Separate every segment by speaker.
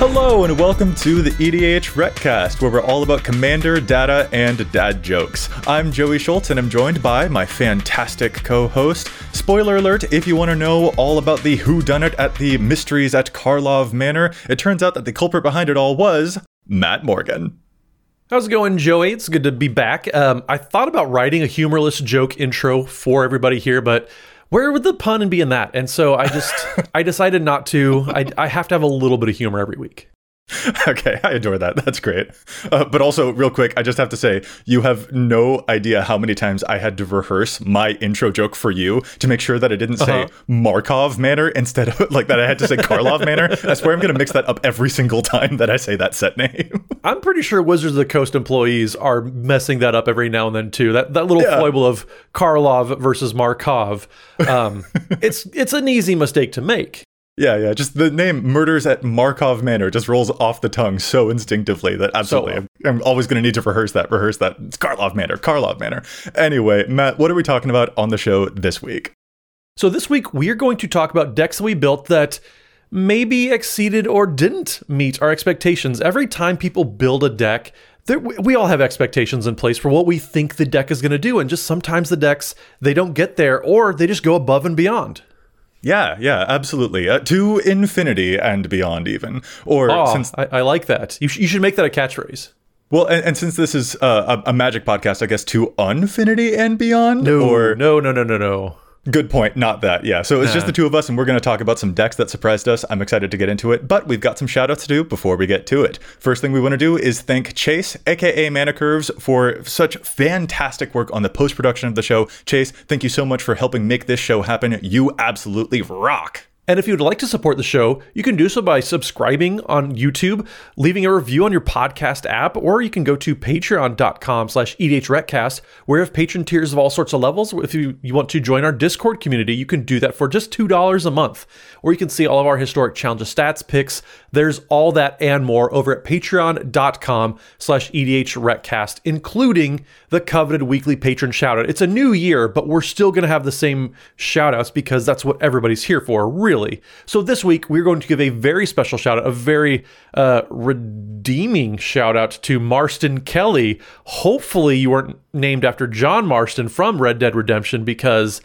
Speaker 1: Hello and welcome to the EDHRECast, where we're all about commander, data, and dad jokes. I'm Joey Schultz and I'm joined by my fantastic co-host. Spoiler alert, if you want to know all about the whodunit at the mysteries at Karlov Manor, it turns out that the culprit behind it all was Matt Morgan.
Speaker 2: How's it going, Joey? It's good to be back. Um, I thought about writing a humorless joke intro for everybody here, but where would the pun be in that? And so I just I decided not to. I, I have to have a little bit of humor every week.
Speaker 1: Okay, I adore that. That's great. Uh, but also, real quick, I just have to say, you have no idea how many times I had to rehearse my intro joke for you to make sure that I didn't say
Speaker 2: Uh-huh.
Speaker 1: Markov Manor instead of like that. I had to say Karlov Manor. I swear I'm going to mix that up every single time that I say that set name.
Speaker 2: I'm pretty sure Wizards of the Coast employees are messing that up every now and then too. That that little
Speaker 1: Yeah.
Speaker 2: foible of Karlov versus Markov. Um, it's it's an easy mistake to make.
Speaker 1: Yeah, yeah. Just the name Murders at Markov Manor just rolls off the tongue so instinctively that absolutely,
Speaker 2: So-
Speaker 1: I'm, I'm always going to need to rehearse that. Rehearse that. It's Karlov Manor. Karlov Manor. Anyway, Matt, what are we talking about on the show this week?
Speaker 2: So this week we are going to talk about decks that we built that maybe exceeded or didn't meet our expectations. Every time people build a deck, we we all have expectations in place for what we think the deck is going to do, and just sometimes the decks they don't get there, or they just go above and beyond.
Speaker 1: Yeah, yeah, absolutely. Uh, to infinity and beyond, even. Or
Speaker 2: Oh,
Speaker 1: since
Speaker 2: I, I like that. You, sh- you should make that a catchphrase.
Speaker 1: well, and, and since this is uh, a, a magic podcast, I guess to infinity and beyond. or
Speaker 2: no, no, no, no, no.
Speaker 1: Good point, not that. Yeah. So it's just the two of us, and we're going to talk about some decks that surprised us. I'm excited to get into it, but we've got some shout outs to do before we get to it. First thing we want to do is thank Chase, aka Mana Curves, for such fantastic work on the post production of the show. Chase, thank you so much for helping make this show happen. You absolutely rock.
Speaker 2: And if you'd like to support the show, you can do so by subscribing on YouTube, leaving a review on your podcast app, or you can go to patreon.com slash edhrecast, where we have patron tiers of all sorts of levels. If you, you want to join our Discord community, you can do that for just $2 a month. Or you can see all of our historic challenges stats, picks. There's all that and more over at patreon.com slash edhrecast, including the coveted weekly patron shoutout. It's a new year, but we're still going to have the same shoutouts because that's what everybody's here for, really. So this week, we're going to give a very special shout out, a very uh, redeeming shout out to Marston Kelly. Hopefully, you weren't named after John Marston from Red Dead Redemption because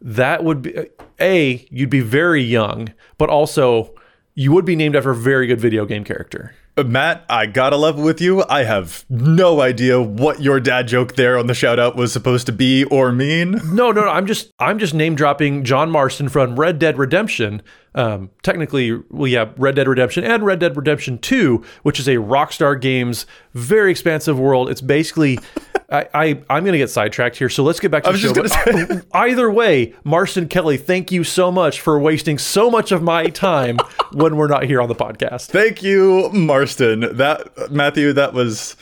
Speaker 2: that would be A, you'd be very young, but also you would be named after a very good video game character.
Speaker 1: Uh, Matt, I gotta level with you. I have no idea what your dad joke there on the shout out was supposed to be or mean.
Speaker 2: No, no, no. I'm just I'm just name dropping John Marston from Red Dead Redemption. Um, technically, well, yeah, Red Dead Redemption and Red Dead Redemption Two, which is a Rockstar Games very expansive world. It's basically. I, I I'm gonna get sidetracked here, so let's get back to
Speaker 1: I
Speaker 2: the
Speaker 1: was
Speaker 2: show. But Either way, Marston Kelly, thank you so much for wasting so much of my time when we're not here on the podcast.
Speaker 1: Thank you, Marston. That Matthew, that was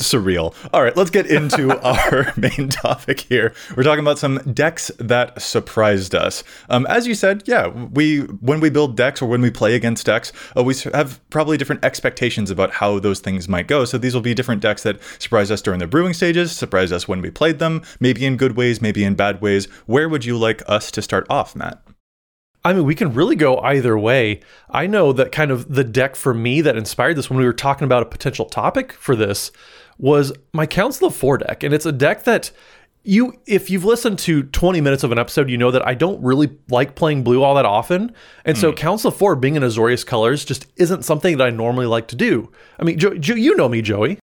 Speaker 1: surreal. All right, let's get into our main topic here. We're talking about some decks that surprised us. Um, as you said, yeah, we when we build decks or when we play against decks, uh, we have probably different expectations about how those things might go. So these will be different decks that surprise us during the brewing stages, surprise us when we played them, maybe in good ways, maybe in bad ways. Where would you like us to start off, Matt?
Speaker 2: I mean, we can really go either way. I know that kind of the deck for me that inspired this when we were talking about a potential topic for this was my Council of Four deck. And it's a deck that you, if you've listened to 20 minutes of an episode, you know that I don't really like playing blue all that often. And so hmm. Council of Four being in Azorius colors just isn't something that I normally like to do. I mean, jo- jo- you know me, Joey.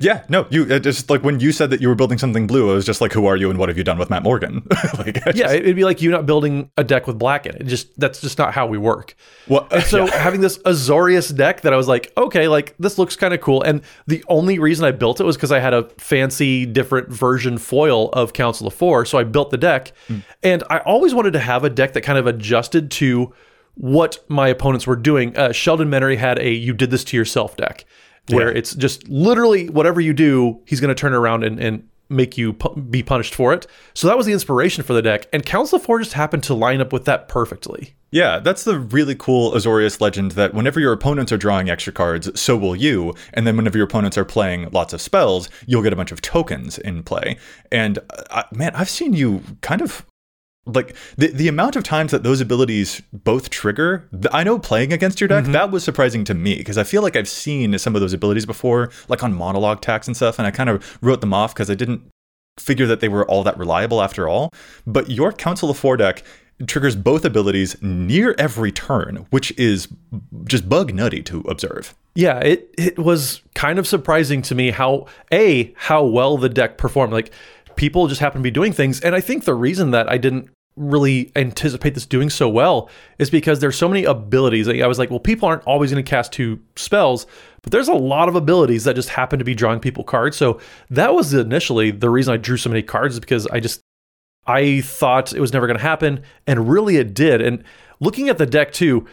Speaker 1: Yeah, no, you it just like when you said that you were building something blue, I was just like, who are you and what have you done with Matt Morgan? like, I
Speaker 2: Yeah, it'd be like you not building a deck with black in it. it just that's just not how we work.
Speaker 1: Well,
Speaker 2: and so
Speaker 1: yeah.
Speaker 2: having this Azorius deck that I was like, okay, like this looks kind of cool. And the only reason I built it was because I had a fancy different version foil of Council of Four. So I built the deck.
Speaker 1: Hmm.
Speaker 2: And I always wanted to have a deck that kind of adjusted to what my opponents were doing. Uh, Sheldon Menery had a "You did this to yourself" deck, where
Speaker 1: Yeah.
Speaker 2: it's just literally whatever you do, he's going to turn around and, and make you pu- be punished for it. So that was the inspiration for the deck, and Council of Four just happened to line up with that perfectly.
Speaker 1: Yeah, that's the really cool Azorius legend that whenever your opponents are drawing extra cards, so will you. And then whenever your opponents are playing lots of spells, you'll get a bunch of tokens in play. And uh, man, I've seen you kind of like the the amount of times that those abilities both trigger. I know playing against your deck, mm-hmm. that was surprising to me because I feel like I've seen some of those abilities before, like on monologue tax and stuff, and I kind of wrote them off because I didn't figure that they were all that reliable after all. But your Council of Four deck triggers both abilities near every turn, which is just bug nutty to observe.
Speaker 2: Yeah, it it was kind of surprising to me how a how well the deck performed. Like people just happen to be doing things, and I think the reason that I didn't really anticipate this doing so well is because there's so many abilities. I was like, well, people aren't always going to cast two spells, but there's a lot of abilities that just happen to be drawing people cards. So that was initially the reason I drew so many cards is because I just I thought it was never going to happen, and really it did. And looking at the deck too,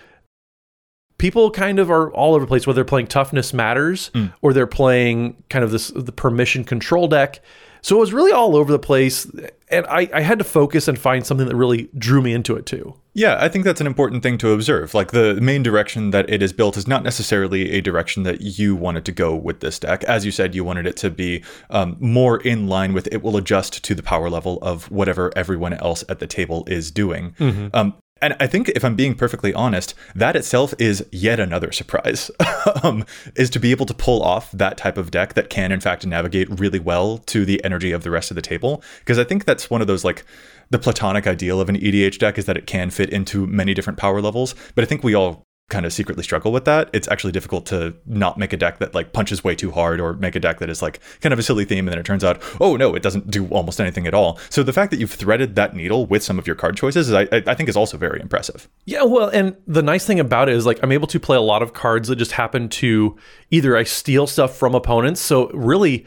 Speaker 2: people kind of are all over the place whether they're playing toughness matters hmm. or they're playing kind of this the permission control deck so it was really all over the place and I, I had to focus and find something that really drew me into it too
Speaker 1: Yeah, I think that's an important thing to observe. Like the main direction that it is built is not necessarily a direction that you wanted to go with this deck. As you said, you wanted it to be um, more in line with it will adjust to the power level of whatever everyone else at the table is doing. Um, and I think if I'm being perfectly honest, that itself is yet another surprise. um, is to be able to pull off that type of deck that can, in fact, navigate really well to the energy of the rest of the table. Because I think that's one of those like the platonic ideal of an EDH deck is that it can fit into many different power levels. But I think we all kind of secretly struggle with that. It's actually difficult to not make a deck that like punches way too hard or make a deck that is like kind of a silly theme and then it turns out, oh no, it doesn't do almost anything at all. So the fact that you've threaded that needle with some of your card choices, is, I, I think is also very impressive.
Speaker 2: Yeah, well, and the nice thing about it is like I'm able to play a lot of cards that just happen to either I steal stuff from opponents. So really,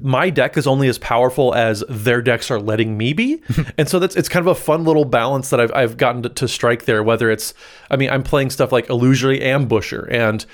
Speaker 2: my deck is only as powerful as their decks are letting me be, and so that's it's kind of a fun little balance that I've I've gotten to, to strike there. Whether it's, I mean, I'm playing stuff like Illusory Ambusher, and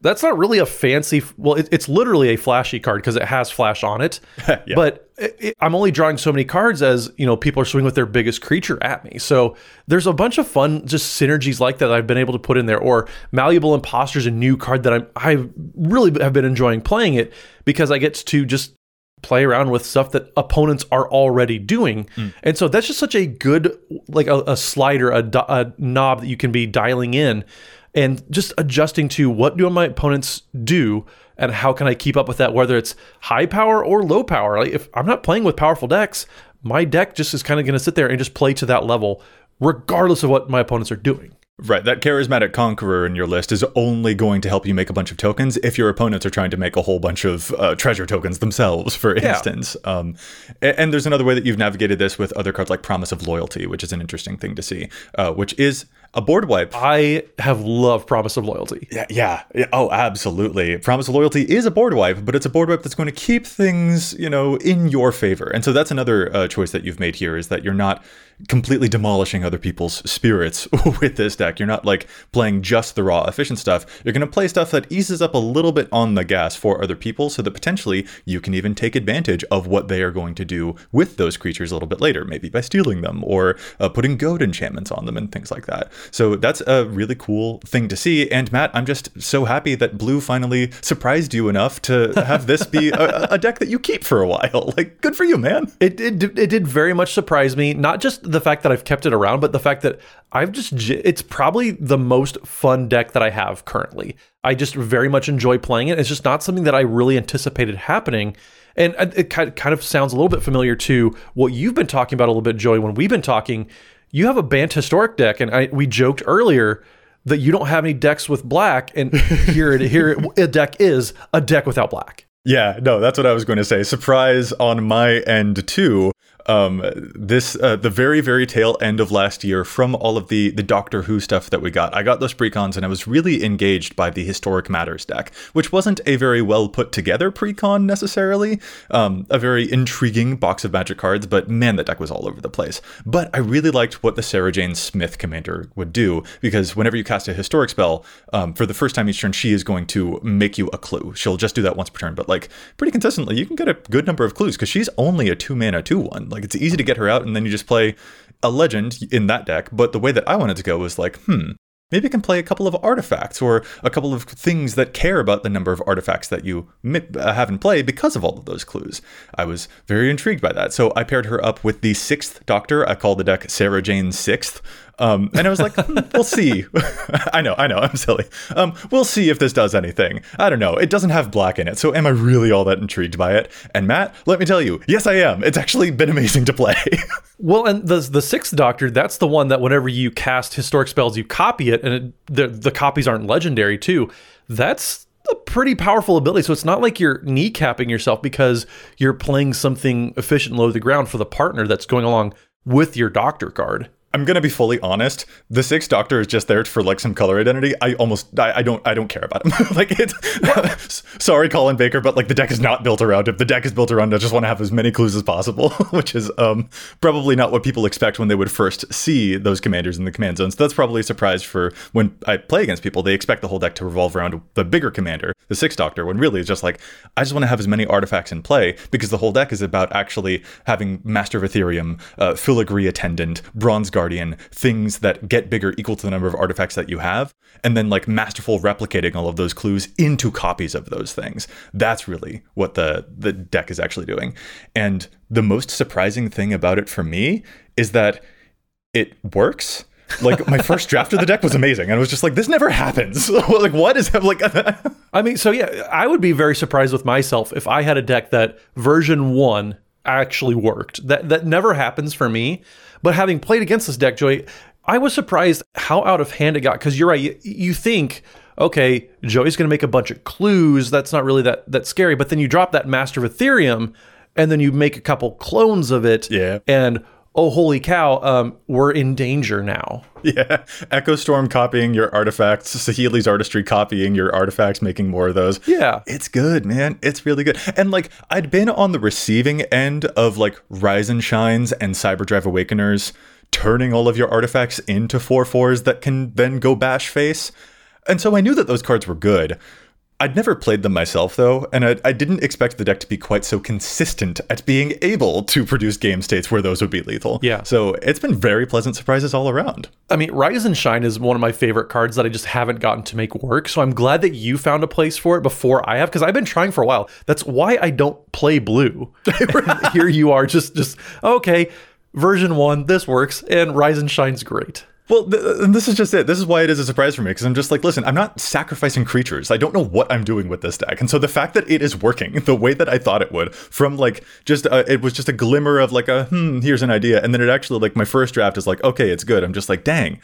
Speaker 2: that's not really a fancy. Well, it, it's literally a flashy card because it has flash on it. But it, it- I'm only drawing so many cards as you know people are swinging with their biggest creature at me. So there's a bunch of fun just synergies like that, that I've been able to put in there. Or malleable imposters, a new card that I'm I really have been enjoying playing it because I get to just play around with stuff that opponents are already doing. Hmm. And so that's just such a good like a, a slider, a, a knob that you can be dialing in and just adjusting to what do my opponents do and how can I keep up with that whether it's high power or low power. Like if I'm not playing with powerful decks, my deck just is kind of going to sit there and just play to that level regardless of what my opponents are doing.
Speaker 1: Right, that charismatic conqueror in your list is only going to help you make a bunch of tokens if your opponents are trying to make a whole bunch of uh, treasure tokens themselves, for
Speaker 2: Yeah.
Speaker 1: instance. Um, a- and, there's another way that you've navigated this with other cards like Promise of Loyalty, which is an interesting thing to see, uh, which is a board wipe.
Speaker 2: I have loved Promise of Loyalty.
Speaker 1: Yeah, yeah, yeah. Oh, absolutely. Promise of Loyalty is a board wipe, but it's a board wipe that's going to keep things, you know, in your favor. And so that's another uh, choice that you've made here is that you're not completely demolishing other people's spirits with this deck. You're not like playing just the raw efficient stuff. You're going to play stuff that eases up a little bit on the gas for other people so that potentially you can even take advantage of what they are going to do with those creatures a little bit later, maybe by stealing them or uh, putting goad enchantments on them and things like that. So that's a really cool thing to see. And Matt, I'm just so happy that Blue finally surprised you enough to have this be a, a deck that you keep for a while. Like, good for you, man.
Speaker 2: It, it it did very much surprise me. Not just the fact that I've kept it around, but the fact that I've just, it's probably the most fun deck that I have currently. I just very much enjoy playing it. It's just not something that I really anticipated happening. And it it kind of sounds a little bit familiar to what you've been talking about a little bit, Joey. When we've been talking, you have a Bant historic deck, and I, we joked earlier that you don't have any decks with black, and here it here a deck is a deck without black.
Speaker 1: Yeah, no, that's what I was going to say. Surprise on my end too. Um, this uh, the very very tail end of last year from all of the the Doctor Who stuff that we got. I got those precons and I was really engaged by the Historic Matters deck, which wasn't a very well put together precon necessarily. Um, a very intriguing box of magic cards, but man, that deck was all over the place. But I really liked what the Sarah Jane Smith commander would do because whenever you cast a historic spell, um, for the first time each turn, she is going to make you a clue. She'll just do that once per turn, but like pretty consistently, you can get a good number of clues because she's only a two mana two one. Like it's easy to get her out, and then you just play a legend in that deck. But the way that I wanted to go was like, hmm, Maybe you can play a couple of artifacts or a couple of things that care about the number of artifacts that you uh, have in play because of all of those clues. I was very intrigued by that. So I paired her up with the sixth Doctor. I call the deck Sarah Jane Sixth. Um, and I was like, hmm, we'll see. I know, I know, I'm silly. Um, we'll see if this does anything. I don't know. It doesn't have black in it, so am I really all that intrigued by it? And Matt, let me tell you, yes, I am. It's actually been amazing to play.
Speaker 2: well, and the the sixth Doctor, that's the one that whenever you cast historic spells, you copy it, and it, the the copies aren't legendary too. That's a pretty powerful ability. So it's not like you're kneecapping yourself because you're playing something efficient low to the ground for the partner that's going along with your doctor card.
Speaker 1: I'm gonna be fully honest. The Sixth Doctor is just there for like some color identity. I almost, I, I don't, I don't care about him. like it's, sorry, Colin Baker, but like the deck is not built around him. The deck is built around. I just want to have as many clues as possible, which is um probably not what people expect when they would first see those commanders in the command zone. So that's probably a surprise for when I play against people. They expect the whole deck to revolve around the bigger commander, the Sixth Doctor, when really it's just like I just want to have as many artifacts in play because the whole deck is about actually having Master of Etherium, uh, Filigree Attendant, Bronze Guard Guardian things that get bigger equal to the number of artifacts that you have, and then like masterful replicating all of those clues into copies of those things. That's really what the the deck is actually doing. And the most surprising thing about it for me is that it works like my first draft of the deck was amazing and i was just like this never happens like what is like
Speaker 2: i mean so yeah i would be very surprised with myself if i had a deck that version one actually worked that that never happens for me but having played against this deck, Joey, I was surprised how out of hand it got. Because you're right, you, you think, okay, Joey's going to make a bunch of clues. That's not really that that scary. But then you drop that Master of Etherium, and then you make a couple clones of it.
Speaker 1: Yeah.
Speaker 2: And oh holy cow, um, we're in danger now.
Speaker 1: Yeah, Echo Storm copying your artifacts, Saheeli's artistry copying your artifacts, making more of those.
Speaker 2: Yeah,
Speaker 1: it's good, man. It's really good. And like I'd been on the receiving end of like Rise and Shines and Cyberdrive Awakeners, turning all of your artifacts into four fours that can then go bash face. And so I knew that those cards were good. I'd never played them myself, though, and I, I, didn't expect the deck to be quite so consistent at being able to produce game states where those would be lethal.
Speaker 2: Yeah.
Speaker 1: So it's been very pleasant surprises all around.
Speaker 2: I mean, Rise and Shine is one of my favorite cards that I just haven't gotten to make work. So I'm glad that you found a place for it before I have, because I've been trying for a while. That's why I don't play blue. Here you are, just just okay. Version one, this works, and Rise and Shine's great.
Speaker 1: Well, th- and this is just it. This is why it is a surprise for me because I'm just like, listen, I'm not sacrificing creatures. I don't know what I'm doing with this deck, and so the fact that it is working the way that I thought it would, from like just a, it was just a glimmer of like a hmm, here's an idea, and then it actually like my first draft is like, okay, it's good. I'm just like, dang.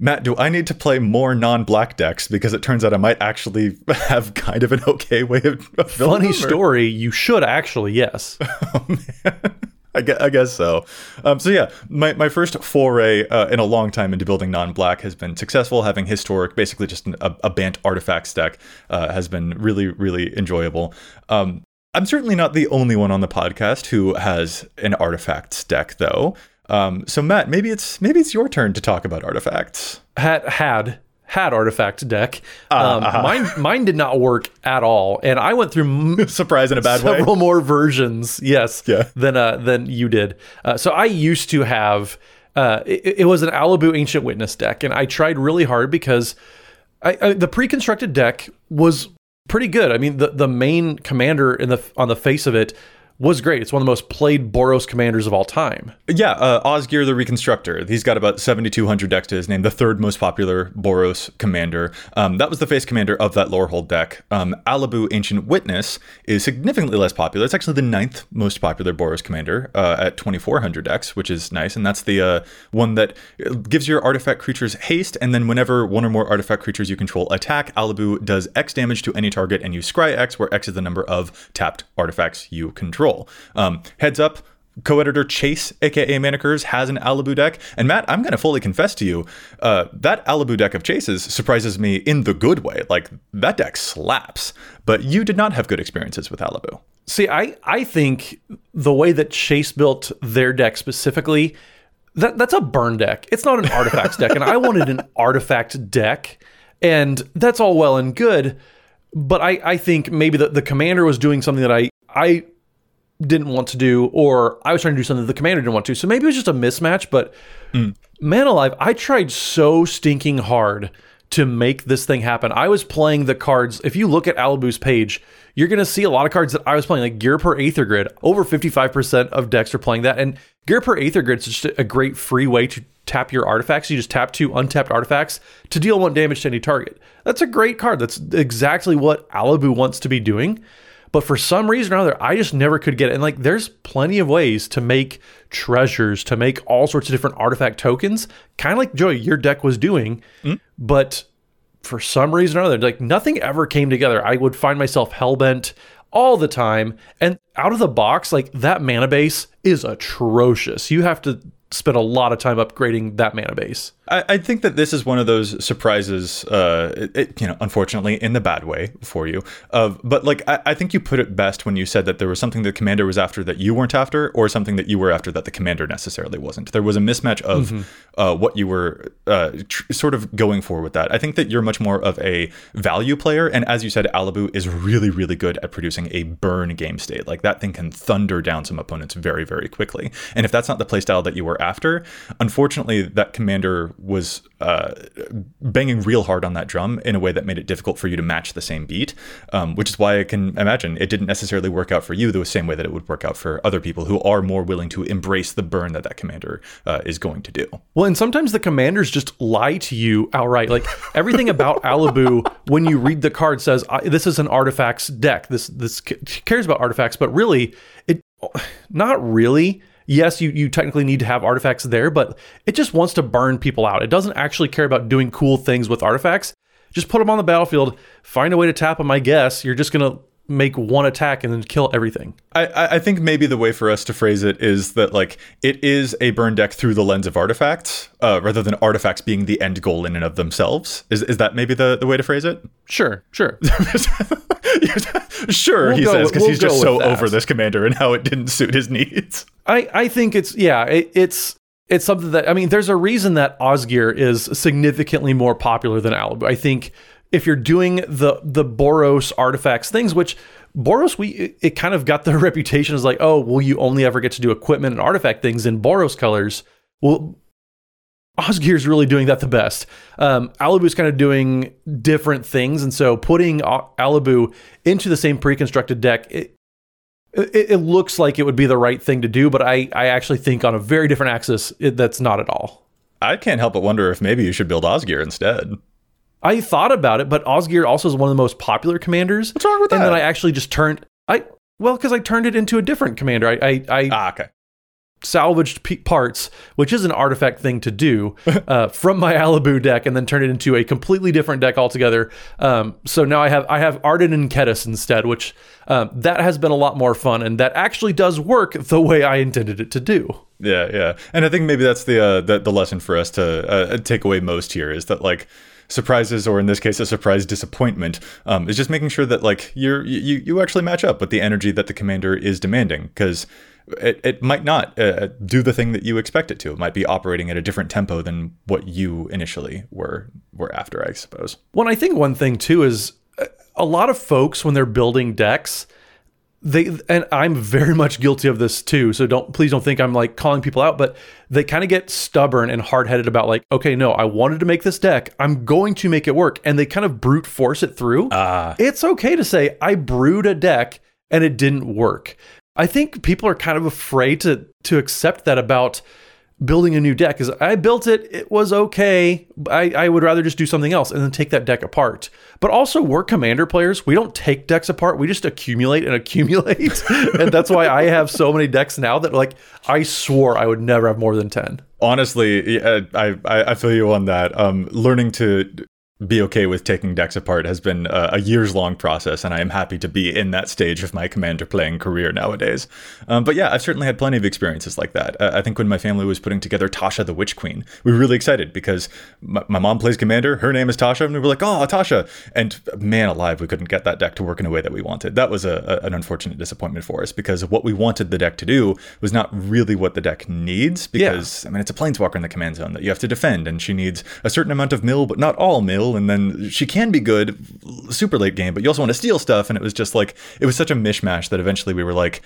Speaker 1: Matt, do I need to play more non-black decks because it turns out I might actually have kind of an okay way of, of
Speaker 2: funny story. You should actually, yes. oh man.
Speaker 1: I guess, I guess so. Um, so yeah, my, my first foray uh, in a long time into building non-black has been successful. Having historic, basically just an, a, a Bant artifacts deck, uh, has been really really enjoyable. Um, I'm certainly not the only one on the podcast who has an artifacts deck, though. Um, so Matt, maybe it's maybe it's your turn to talk about artifacts.
Speaker 2: Had had had artifact deck. Uh, um, uh-huh. Mine mine did not work at all, and I went through
Speaker 1: surprise in a bad
Speaker 2: several way. more versions. Yes,
Speaker 1: yeah.
Speaker 2: than uh, than you did. Uh, so I used to have. Uh, it, it, was an Alibou Ancient Witness deck, and I tried really hard because I, I, the pre-constructed deck was pretty good. I mean, the the main commander in the on the face of it was great. It's one of the most played Boros commanders of all time.
Speaker 1: Yeah, uh, Osgir the Reconstructor. He's got about 7,200 decks to his name, the third most popular Boros commander. Um, that was the face commander of that Lorehold deck. Um, Alibou Ancient Witness is significantly less popular. It's actually the ninth most popular Boros commander uh, at 2,400 decks, which is nice. And that's the uh, one that gives your artifact creatures haste, and then whenever one or more artifact creatures you control attack, Alibou does X damage to any target, and you scry X, where X is the number of tapped artifacts you control control. Um, heads up, co-editor Chase, aka Mana Curves, has an Alibou deck, and Matt, I'm going to fully confess to you, uh, that Alibou deck of Chase's surprises me in the good way. Like that deck slaps, but you did not have good experiences with Alibou.
Speaker 2: See, I I think the way that Chase built their deck specifically, that that's a burn deck. It's not an artifacts deck, and I wanted an artifact deck, and that's all well and good. But I, I think maybe the, the commander was doing something that I I didn't want to do, or I was trying to do something the commander didn't want to. So maybe it was just a mismatch. But mm. man alive, I tried so stinking hard to make this thing happen. I was playing the cards. If you look at Alibou's page, you're going to see a lot of cards that I was playing, like Ghirapur Aether Grid. Over 55% of decks are playing that. And Ghirapur Aether Grid is just a great free way to tap your artifacts. You just tap two untapped artifacts to deal one damage to any target. That's a great card. That's exactly what Alibou wants to be doing. But for some reason or other, I just never could get it. And like, there's plenty of ways to make treasures, to make all sorts of different artifact tokens, kind of like Joey, your deck was doing. Mm-hmm. But for some reason or other, like nothing ever came together. I would find myself hellbent all the time. And out of the box, like that mana base is atrocious. You have to spend a lot of time upgrading that mana base.
Speaker 1: I, I think that this is one of those surprises, uh, it, it- you know, unfortunately in the bad way for you. Of, but like, I, I think you put it best when you said that there was something the commander was after that you weren't after, or something that you were after that the commander necessarily wasn't. There was a mismatch of uh, what you were uh, tr- sort of going for with that. I think that you're much more of a value player, and as you said, Alibou is really, really good at producing a burn game state. Like that thing can thunder down some opponents very, very quickly. And if that's not the playstyle that you were after, unfortunately, that commander was uh, banging real hard on that drum in a way that made it difficult for you to match the same beat, um, which is why I can imagine it didn't necessarily work out for you the same way that it would work out for other people who are more willing to embrace the burn that that commander uh, is going to do.
Speaker 2: Well, and sometimes the commanders just lie to you outright. Like everything about Alibou, when you read the card, says this is an artifacts deck. This this cares about artifacts, but really, it not really. Yes, you you technically need to have artifacts there, but it just wants to burn people out. It doesn't actually care about doing cool things with artifacts. Just put them on the battlefield. Find a way to tap them. I guess you're just gonna make one attack and then kill everything.
Speaker 1: I, I think maybe the way for us to phrase it is that like it is a burn deck through the lens of artifacts, uh, rather than artifacts being the end goal in and of themselves. Is is that maybe the, the way to phrase it?
Speaker 2: Sure, sure.
Speaker 1: sure,
Speaker 2: We'll
Speaker 1: he
Speaker 2: go
Speaker 1: says because
Speaker 2: we'll
Speaker 1: he's just so
Speaker 2: that.
Speaker 1: over this commander and how it didn't suit his needs.
Speaker 2: I, I think it's yeah it, it's it's something that I mean there's a reason that Osgir is significantly more popular than Alibou. I think if you're doing the the Boros artifacts things, which Boros we it, kind of got the reputation as like oh well you only ever get to do equipment and artifact things in Boros colors. Well, Osgir is really doing that the best. Um, Alibou's kind of doing different things, and so putting Alibou into the same pre-constructed deck, it, it, it looks like it would be the right thing to do, but I, I actually think on a very different axis, it, that's not at all.
Speaker 1: I can't help but wonder if maybe you should build Osgir instead.
Speaker 2: I thought about it, but Osgir also is one of the most popular commanders.
Speaker 1: What's wrong with
Speaker 2: and
Speaker 1: that?
Speaker 2: And then I actually just turned I well because I turned it into a different commander. I I, I
Speaker 1: Ah, okay.
Speaker 2: salvaged p- parts, which is an artifact thing to do, uh, from my Alibou deck, and then turned it into a completely different deck altogether. Um, so now I have I have Ardenn and Kediss instead, which um, that has been a lot more fun, and that actually does work the way I intended it to do.
Speaker 1: Yeah, yeah, and I think maybe that's the uh, the, the lesson for us to uh, take away most here is that like surprises, or in this case, a surprise disappointment, um, is just making sure that like you're you you actually match up with the energy that the commander is demanding because. It, it might not uh, do the thing that you expect it to. It might be operating at a different tempo than what you initially were were after, I suppose.
Speaker 2: Well, I think one thing too is uh, a lot of folks when they're building decks, they and I'm very much guilty of this too. So don't please don't think I'm like calling people out, but they kind of get stubborn and hard-headed about like, okay, no, I wanted to make this deck. I'm going to make it work, and they kind of brute force it through.
Speaker 1: Ah.
Speaker 2: It's okay to say I brewed a deck and it didn't work. I think people are kind of afraid to to accept that about building a new deck is I built it, it was okay. I, I would rather just do something else and then take that deck apart. But also, we're commander players. We don't take decks apart. We just accumulate and accumulate. and that's why I have so many decks now that, like, I swore I would never have more than 10.
Speaker 1: honestly I, I i feel you on that um learning to be okay with taking decks apart has been a, a years long process, and I am happy to be in that stage of my commander playing career nowadays. Um, but yeah, I've certainly had plenty of experiences like that. Uh, I think when my family was putting together Tasha the Witch Queen, we were really excited because my, my mom plays commander, her name is Tasha, and we were like, oh, Tasha. And man alive, we couldn't get that deck to work in a way that we wanted. That was a, a, an unfortunate disappointment for us because what we wanted the deck to do was not really what the deck needs because, yeah. I mean, it's a planeswalker in the command zone that you have to defend, and she needs a certain amount of mill, but not all mill and then she can be good super late game, but you also want to steal stuff. And it was just like, it was such a mishmash that eventually we were like,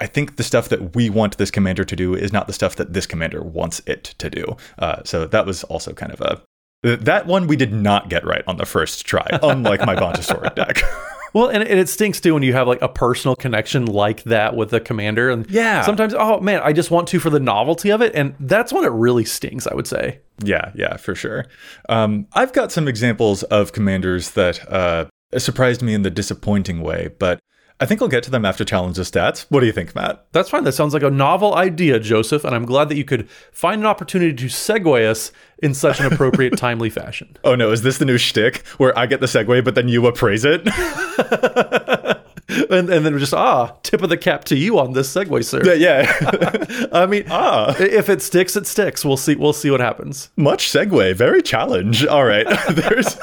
Speaker 1: I think the stuff that we want this commander to do is not the stuff that this commander wants it to do. Uh, so that was also kind of a. That one we did not get right on the first try, unlike my Bontasauric deck.
Speaker 2: Well, and, and, it stinks too when you have like a personal connection like that with the commander. And
Speaker 1: yeah,
Speaker 2: sometimes, oh man, I just want to for the novelty of it, and that's when it really stinks. I would say.
Speaker 1: Yeah, yeah, for sure. Um, I've got some examples of commanders that uh, surprised me in the disappointing way, but I think I'll get to them after challenge of stats. What do you think, Matt?
Speaker 2: That's fine. That sounds like a novel idea, Joseph, and I'm glad that you could find an opportunity to segue us in such an appropriate, timely fashion.
Speaker 1: Oh no, is this the new shtick where I get the segue, but then you appraise it?
Speaker 2: and, and then we just ah tip of the cap to you on this segue sir.
Speaker 1: Yeah, yeah.
Speaker 2: i mean ah. if it sticks it sticks. We'll see we'll see what happens.
Speaker 1: Much segue very challenge. All right. There's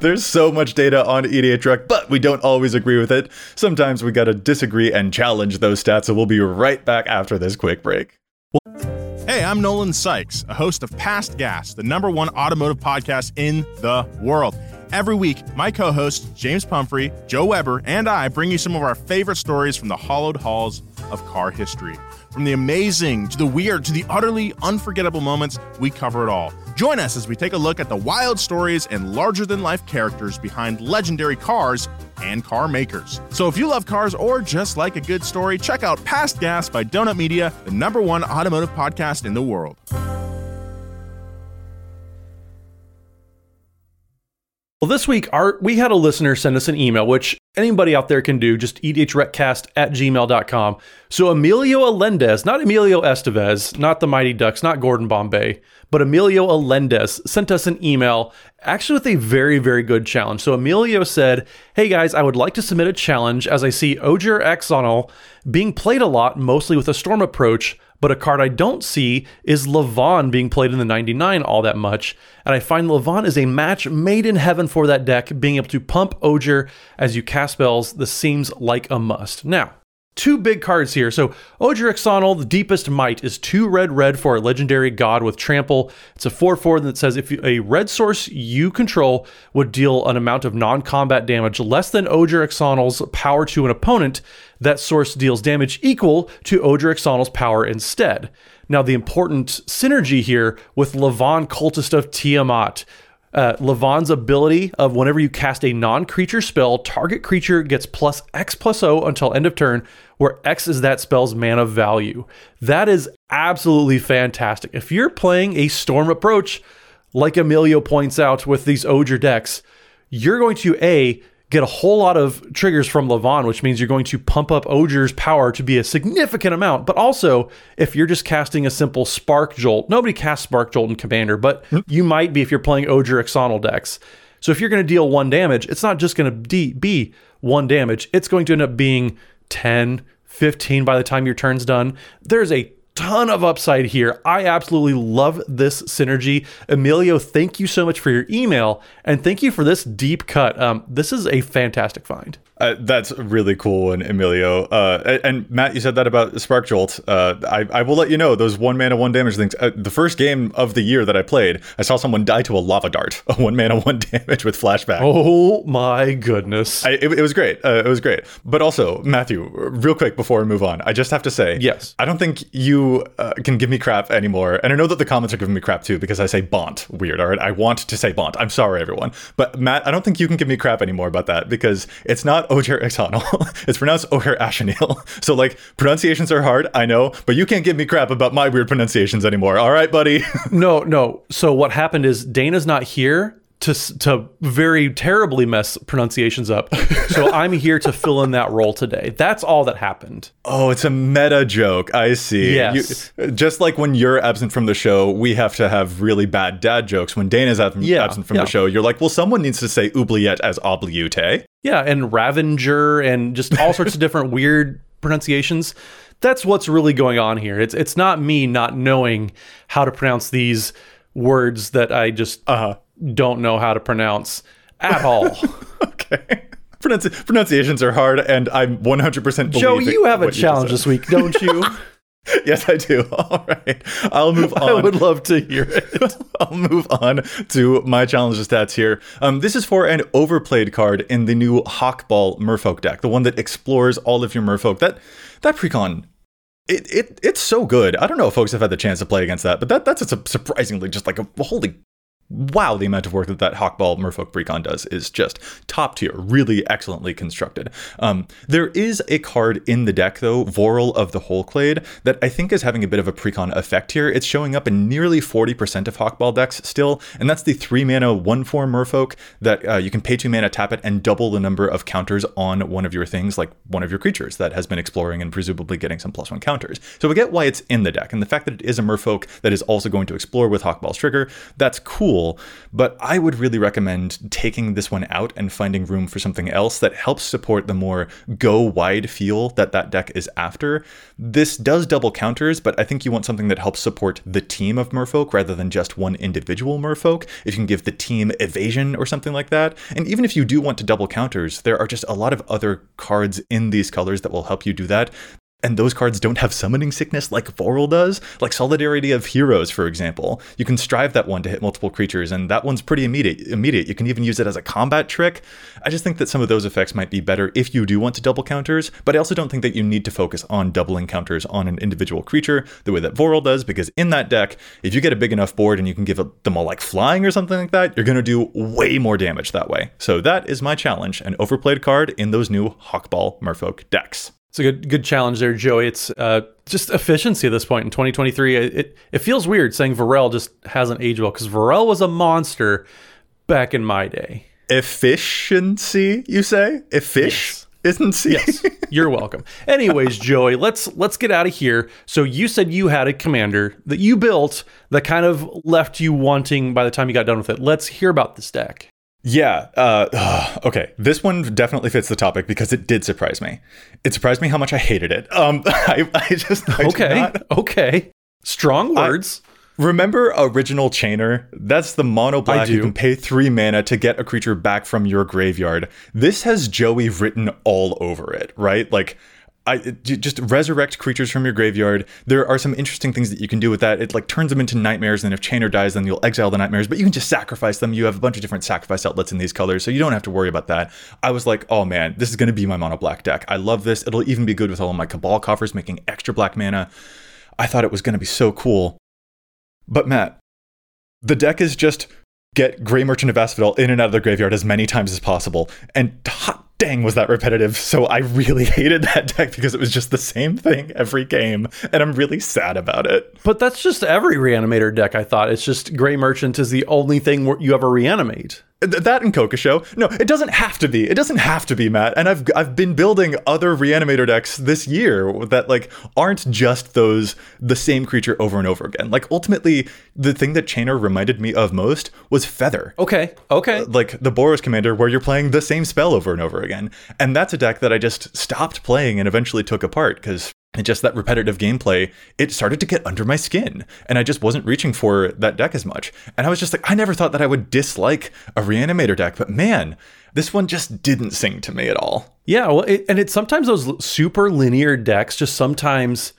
Speaker 1: there's so much data on EDHREC but we don't always agree with it. Sometimes we gotta disagree and challenge those stats so we'll be right back after this quick break.
Speaker 3: Hey, I'm Nolan Sykes, a host of Past Gas, the number one automotive podcast in the world. Every week, my co hosts, James Pumphrey, Joe Weber, and I bring you some of our favorite stories from the hollowed halls of car history. From the amazing to the weird to the utterly unforgettable moments, we cover it all. Join us as we take a look at the wild stories and larger than life characters behind legendary cars and car makers. So if you love cars or just like a good story, check out Past Gas by Donut Media, the number one automotive podcast in the world.
Speaker 2: Well, this week, our we had a listener send us an email, which anybody out there can do, just edhrecast at gmail.com. So Emilio Alendez, not Emilio Estevez, not the Mighty Ducks, not Gordon Bombay, but Emilio Alendez sent us an email actually with a very, very good challenge. So Emilio said, Hey guys, I would like to submit a challenge as I see Ogier Exonal being played a lot, mostly with a storm approach. But a card I don't see is Livaan being played in the 99 all that much. And I find Livaan is a match made in heaven for that deck, being able to pump Ogier as you cast spells. This seems like a must. Now, two big cards here. So Ogier Exonal, the deepest might, is two red red for a legendary god with trample. It's a 4-4 that says if a red source you control would deal an amount of non-combat damage less than Ogier Exonal's power to an opponent, that source deals damage equal to Ogier Exonal's power instead. Now, the important synergy here with Livaan Cultist of Tiamat uh, Livaan's ability of whenever you cast a non creature spell, target creature gets plus X plus O until end of turn, where X is that spell's mana value. That is absolutely fantastic. If you're playing a Storm approach, like Emilio points out with these Ogier decks, you're going to A, get a whole lot of triggers from Livaan, which means you're going to pump up Ogier's power to be a significant amount. But also, if you're just casting a simple Spark Jolt, nobody casts Spark Jolt in Commander, but mm-hmm. you might be if you're playing Ogier Exonal decks. So if you're going to deal one damage, it's not just going to be one damage, it's going to end up being 10, 15 by the time your turn's done. There's a ton of upside here. I absolutely love this synergy. Emilio, thank you so much for your email and thank you for this deep cut. Um, this is a fantastic find.
Speaker 1: Uh, that's really cool, and Emilio. Uh, and Matt, you said that about Spark Jolt. Uh, I, I will let you know those one mana, one damage things. Uh, the first game of the year that I played, I saw someone die to a lava dart, a one mana, one damage with flashback.
Speaker 2: Oh my goodness!
Speaker 1: I, it, it, was great. Uh, it was great. But also, Matthew, real quick before we move on, I just have to say,
Speaker 2: yes,
Speaker 1: I don't think you uh, can give me crap anymore. And I know that the comments are giving me crap too because I say Bont weird. All right, I want to say Bont. I'm sorry, everyone. But Matt, I don't think you can give me crap anymore about that because it's not Ogier Exonal. it's pronounced Oher Ashenil. So like pronunciations are hard, I know, but you can't give me crap about my weird pronunciations anymore. All right, buddy.
Speaker 2: no, no. So what happened is Dana's not here to to very terribly mess pronunciations up. So I'm here to fill in that role today. That's all that happened.
Speaker 1: Oh, it's a meta joke. I see.
Speaker 2: Yes.
Speaker 1: You- just like when you're absent from the show, we have to have really bad dad jokes. When Dana's ab-
Speaker 2: Yeah,
Speaker 1: absent from
Speaker 2: yeah.
Speaker 1: the show, you're like, well, someone needs to say oubliette as obliute.
Speaker 2: Yeah, and Ravenger and just all sorts of different weird pronunciations. That's what's really going on here. It's it's not me not knowing how to pronounce these words that I just
Speaker 1: Uh-huh.
Speaker 2: Don't know how to pronounce at all.
Speaker 1: Okay. Pronunci- pronunciations are hard, and I'm 100% believe
Speaker 2: Joe, you have a challenge this week, don't you?
Speaker 1: Yes, I do. All right. I'll move on.
Speaker 2: I would love to hear it.
Speaker 1: I'll move on to my challenge stats here. Um, this is for an overplayed card in the new Hakbal Merfolk deck, the one that explores all of your Merfolk. That that precon, it, it it's so good. I don't know if folks have had the chance to play against that, but that that's a surprisingly just like a holy wow, the amount of work that that Hakbal Merfolk Precon does is just top tier, really excellently constructed. Um, there is a card in the deck, though, Vorel of the Hull Clade, that I think is having a bit of a Precon effect here. It's showing up in nearly 40% of Hawkball decks still, and that's the 3 mana 1 4 Merfolk that uh, you can pay 2 mana, tap it, and double the number of counters on one of your things, like one of your creatures that has been exploring and presumably getting some plus 1 counters. So we get why it's in the deck, and the fact that it is a Merfolk that is also going to explore with Hakbal's trigger, that's cool, but I would really recommend taking this one out and finding room for something else that helps support the more go wide feel that that deck is after. This does double counters, but I think you want something that helps support the team of Merfolk rather than just one individual Merfolk. If you can give the team evasion or something like that. And even if you do want to double counters, there are just a lot of other cards in these colors that will help you do that and those cards don't have summoning sickness like Vorel does, like Solidarity of Heroes, for example. You can strive that one to hit multiple creatures, and that one's pretty immediate. Immediate. You can even use it as a combat trick. I just think that some of those effects might be better if you do want to double counters, but I also don't think that you need to focus on doubling counters on an individual creature the way that Vorel does, because in that deck, if you get a big enough board and you can give them all like flying or something like that, you're going to do way more damage that way. So that is my challenge an overplayed card in those new Hakbal Merfolk decks.
Speaker 2: It's a good good challenge there, Joey. It's uh, just efficiency at this point in 2023. It, it feels weird saying Vorel just hasn't aged well because Vorel was a monster back in my day.
Speaker 1: efficiency you say effish isn't see
Speaker 2: Yes, you're welcome. Anyways, Joey, let's let's get out of here. So you said you had a commander that you built that kind of left you wanting by the time you got done with it. Let's hear about this deck.
Speaker 1: Yeah uh, okay this one definitely fits the topic because it did surprise me it surprised me how much i hated it um i, I just I
Speaker 2: Okay,
Speaker 1: not-
Speaker 2: okay, strong words.
Speaker 1: Remember original Chainer? That's the mono black. You can pay three mana to get a creature back from your graveyard. This has Joey written all over it, right? Like, I just resurrect creatures from your graveyard. There are some interesting things that you can do with that. It like turns them into nightmares, and if Chainer dies, then you'll exile the nightmares. But you can just sacrifice them. You have a bunch of different sacrifice outlets in these colors, so you don't have to worry about that. I was like, oh man, this is going to be my mono black deck. I love this. It'll even be good with all of my Cabal coffers, making extra black mana. I thought it was going to be so cool. But Matt, the deck is just get Gray Merchant of Asphodel in and out of the graveyard as many times as possible. And hot dang, was that repetitive. So I really hated that deck because it was just the same thing every game. And I'm really sad about it.
Speaker 2: But that's just every reanimator deck. I thought it's just Gray Merchant is the only thing you ever reanimate.
Speaker 1: Th- That and Kokusho. No, it doesn't have to be. It doesn't have to be, Matt. And I've I've been building other reanimator decks this year that like aren't just those the same creature over and over again. Like ultimately, the thing that Chainer reminded me of most was Feather.
Speaker 2: Okay, okay.
Speaker 1: Uh, like the Boros Commander, where you're playing the same spell over and over again. And that's a deck that I just stopped playing and eventually took apart because it just that repetitive gameplay, it started to get under my skin. And I just wasn't reaching for that deck as much. And I was just like, I never thought that I would dislike a reanimator deck, but man, this one just didn't sing to me at all.
Speaker 2: Yeah, well, it, and it's sometimes those super linear decks. Just sometimes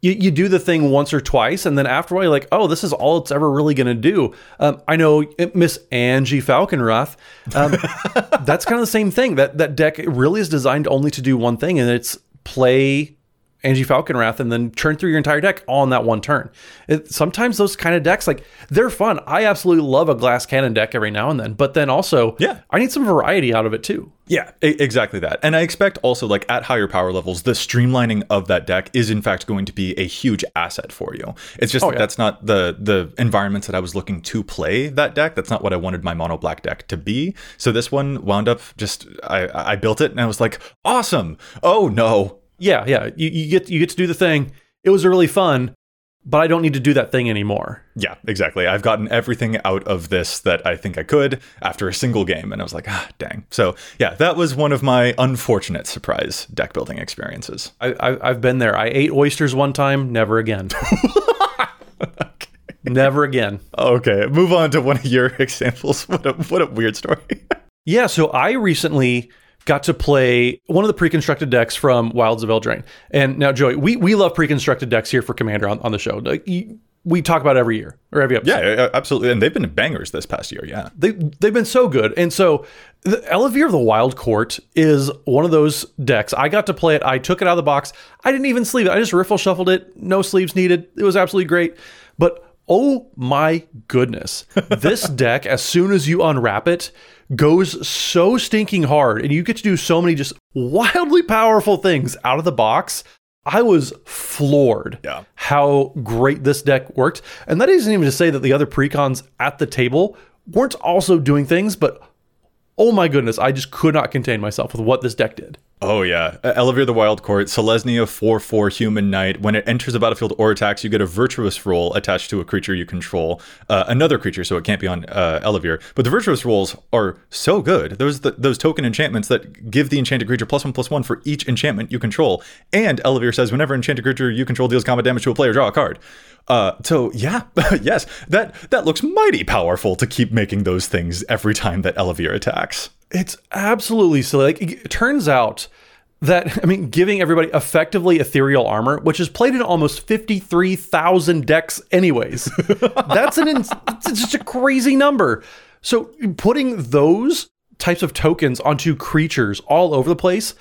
Speaker 2: you, you do the thing once or twice, and then after a while, you're like, oh, this is all it's ever really going to do. Um, I know uh, Miss Anje Falkenrath. Um, that's kind of the same thing. That that deck really is designed only to do one thing, and it's play Anje Falkenrath and then churn through your entire deck all in that one turn. It, sometimes those kind of decks, like they're fun. I absolutely love a glass cannon deck every now and then, but then also,
Speaker 1: Yeah.
Speaker 2: I need some variety out of it too.
Speaker 1: Yeah, exactly that. And I expect also, like at higher power levels, the streamlining of that deck is in fact going to be a huge asset for you. It's just oh, that
Speaker 2: yeah.
Speaker 1: that's not the the environments that I was looking to play that deck. That's not what I wanted my mono black deck to be. So this one wound up just I I built it and I was like, awesome. Oh no.
Speaker 2: Yeah, yeah. You, you get you get to do the thing. It was really fun, but I don't need to do that thing anymore.
Speaker 1: Yeah, exactly. I've gotten everything out of this that I think I could after a single game, and I was like, ah, dang. So yeah, that was one of my unfortunate surprise deck building experiences.
Speaker 2: I, I I've been there. I ate oysters one time. Never again. Never again.
Speaker 1: Okay, move on to one of your examples. What a what a weird story.
Speaker 2: Yeah, so I recently got to play one of the pre-constructed decks from Wilds of Eldraine. And now, Joey, we, we love pre-constructed decks here for Commander on, on the show. Like, you- we talk about it every year or every episode.
Speaker 1: yeah, absolutely. And they've been bangers this past year. Yeah.
Speaker 2: They, they've been so good. And so the Ellivere of the Wild Court is one of those decks. I got to play it. I took it out of the box. I didn't even sleeve it. I just riffle shuffled it. No sleeves needed. It was absolutely great. But oh my goodness, this deck, as soon as you unwrap it, goes so stinking hard. And you get to do so many just wildly powerful things out of the box. I was floored
Speaker 1: Yeah.
Speaker 2: how great this deck worked. And that isn't even to say that the other precons at the table weren't also doing things, but oh my goodness, I just could not contain myself with what this deck did.
Speaker 1: Oh yeah, Ellivere the Wild Court, Selesnya 4-4 Human Knight. When it enters the battlefield or attacks, you get a Virtuous Role attached to a creature you control, uh, another creature, so it can't be on uh, Ellivere. But the Virtuous Roles are so good. Those the, those token enchantments that give the enchanted creature plus one plus one for each enchantment you control. And Ellivere says whenever enchanted creature you control deals combat damage to a player, draw a card. Uh, so yeah, yes, that that looks mighty powerful to keep making those things every time that Ellivere attacks.
Speaker 2: It's absolutely silly. Like it turns out that I mean, giving everybody effectively ethereal armor, which is played in almost fifty-three thousand decks, anyways. That's an ins- it's just a crazy number. So putting those types of tokens onto creatures all over the place,